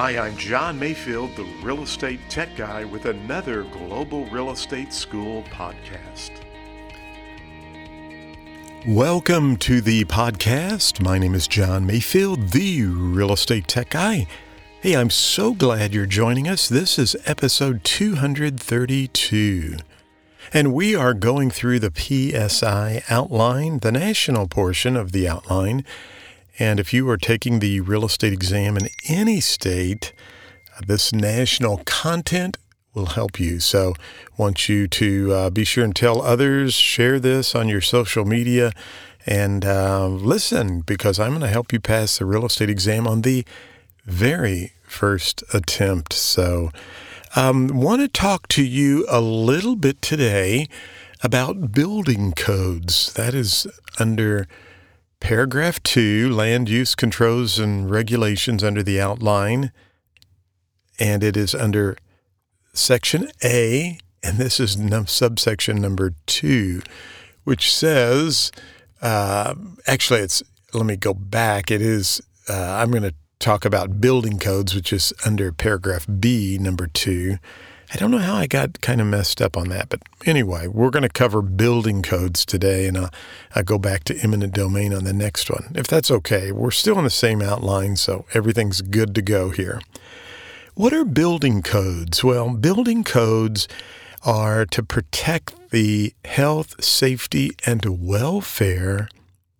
Hi, I'm John Mayfield, the real estate tech guy, with another Global Real Estate School podcast. Welcome to the podcast. My name is John Mayfield, the real estate tech guy. Hey, I'm so glad you're joining us. This is episode 232. And we are going through the PSI outline, the national portion of the outline. And if you are taking the real estate exam in any state, this national content will help you. So, want you to uh, be sure and tell others, share this on your social media, and uh, listen because I'm going to help you pass the real estate exam on the very first attempt. So, um, want to talk to you a little bit today about building codes. That is under paragraph two, land use controls and regulations under the outline, and it is under section A, and this is num- subsection number two, which says, uh, actually, it's, let me go back. It is, uh, I'm going to talk about building codes, which is under paragraph B, number two. I don't know how I got kind of messed up on that, but anyway, we're going to cover building codes today, and uh, I'll, I'll, go back to eminent domain on the next one, if that's okay. We're still in the same outline, so everything's good to go here. What are building codes? Well, building codes are to protect the health, safety, and welfare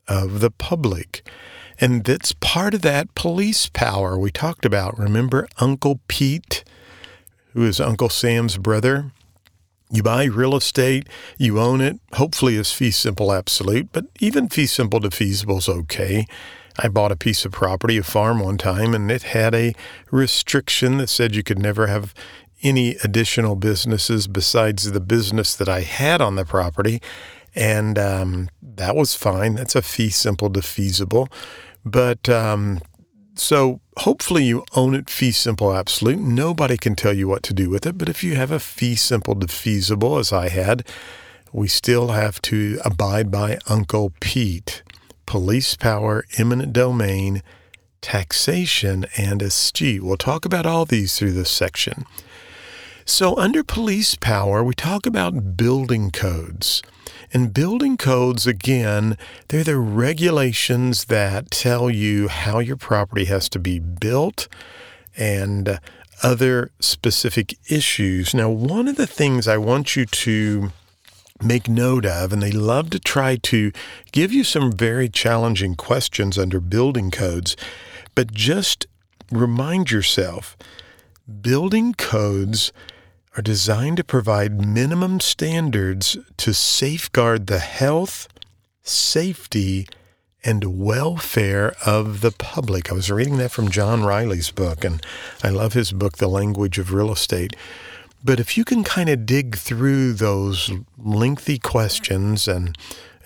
of the public. And that's part of that police power we talked about. Remember Uncle Pete, who is Uncle Sam's brother? You buy real estate, you own it. Hopefully, it's fee simple absolute, but even fee simple defeasible is okay. I bought a piece of property, a farm one time, and it had a restriction that said you could never have any additional businesses besides the business that I had on the property. And um, that was fine. That's a fee simple defeasible. But um, so hopefully you own it fee simple absolute. Nobody can tell you what to do with it. But if you have a fee simple defeasible, as I had, we still have to abide by Uncle Pete. Police power, eminent domain, taxation, and escheat. We'll talk about all these through this section. So, under police power, we talk about building codes. And building codes, again, they're the regulations that tell you how your property has to be built and other specific issues. Now, one of the things I want you to make note of, and they love to try to give you some very challenging questions under building codes, but just remind yourself building codes are designed to provide minimum standards to safeguard the health, safety, and welfare of the public. I was reading that from John Reilly's book, and I love his book, The Language of Real Estate. But if you can kind of dig through those lengthy questions and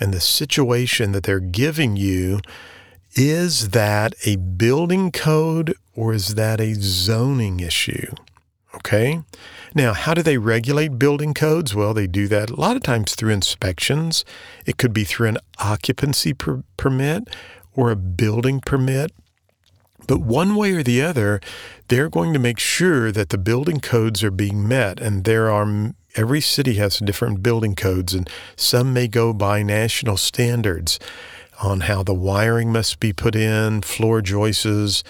and the situation that they're giving you, is that a building code or is that a zoning issue? Okay. Now, how do they regulate building codes? Well, they do that a lot of times through inspections. It could be through an occupancy per- permit or a building permit. But one way or the other, they're going to make sure that the building codes are being met. And there are, every city has different building codes, and some may go by national standards on how the wiring must be put in, floor joists,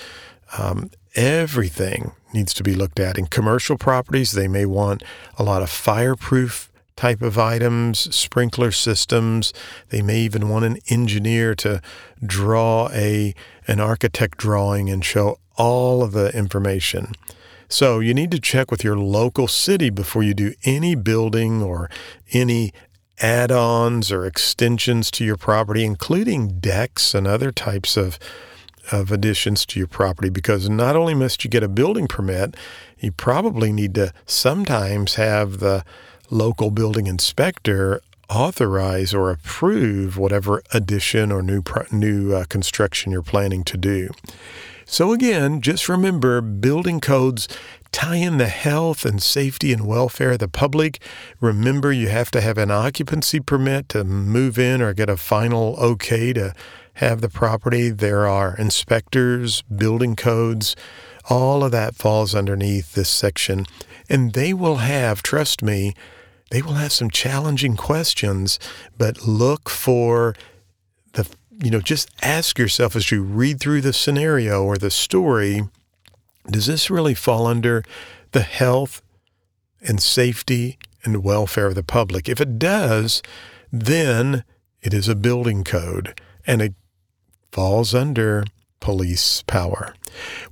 um, everything needs to be looked at. In commercial properties, they may want a lot of fireproof type of items, sprinkler systems. They may even want an engineer to draw a an architect drawing and show all of the information. So you need to check with your local city before you do any building or any add-ons or extensions to your property, including decks and other types of of additions to your property because not only must you get a building permit, you probably need to sometimes have the local building inspector authorize or approve whatever addition or new new uh, construction you're planning to do. So again, just remember building codes tie in the health and safety and welfare of the public. Remember you have to have an occupancy permit to move in or get a final okay to have the property. There are inspectors, building codes, All of that falls underneath this section. And they will have, trust me, they will have some challenging questions, but look for the, you know, just ask yourself as you read through the scenario or the story, does this really fall under the health and safety and welfare of the public? If it does, then it is a building code and it falls under police power.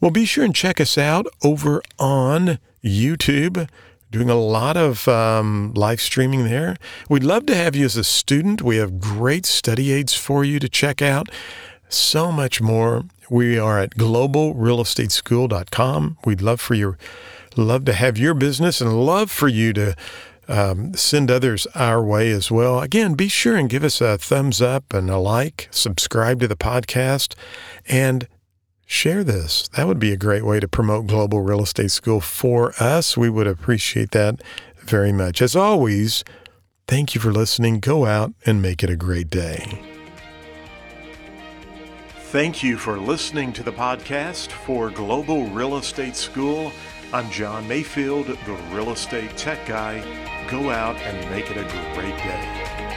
Well, be sure and check us out over on YouTube. Doing a lot of um, live streaming there. We'd love to have you as a student. We have great study aids for you to check out. So much more. We are at globalrealestateschool.com. We'd love for your love to have your business and love for you to um, send others our way as well. Again, be sure and give us a thumbs up and a like, subscribe to the podcast, and share this. That would be a great way to promote Global Real Estate School for us. We would appreciate that very much. As always, thank you for listening. Go out and make it a great day. Thank you for listening to the podcast for Global Real Estate School. I'm John Mayfield, the real estate tech guy. Go out and make it a great day.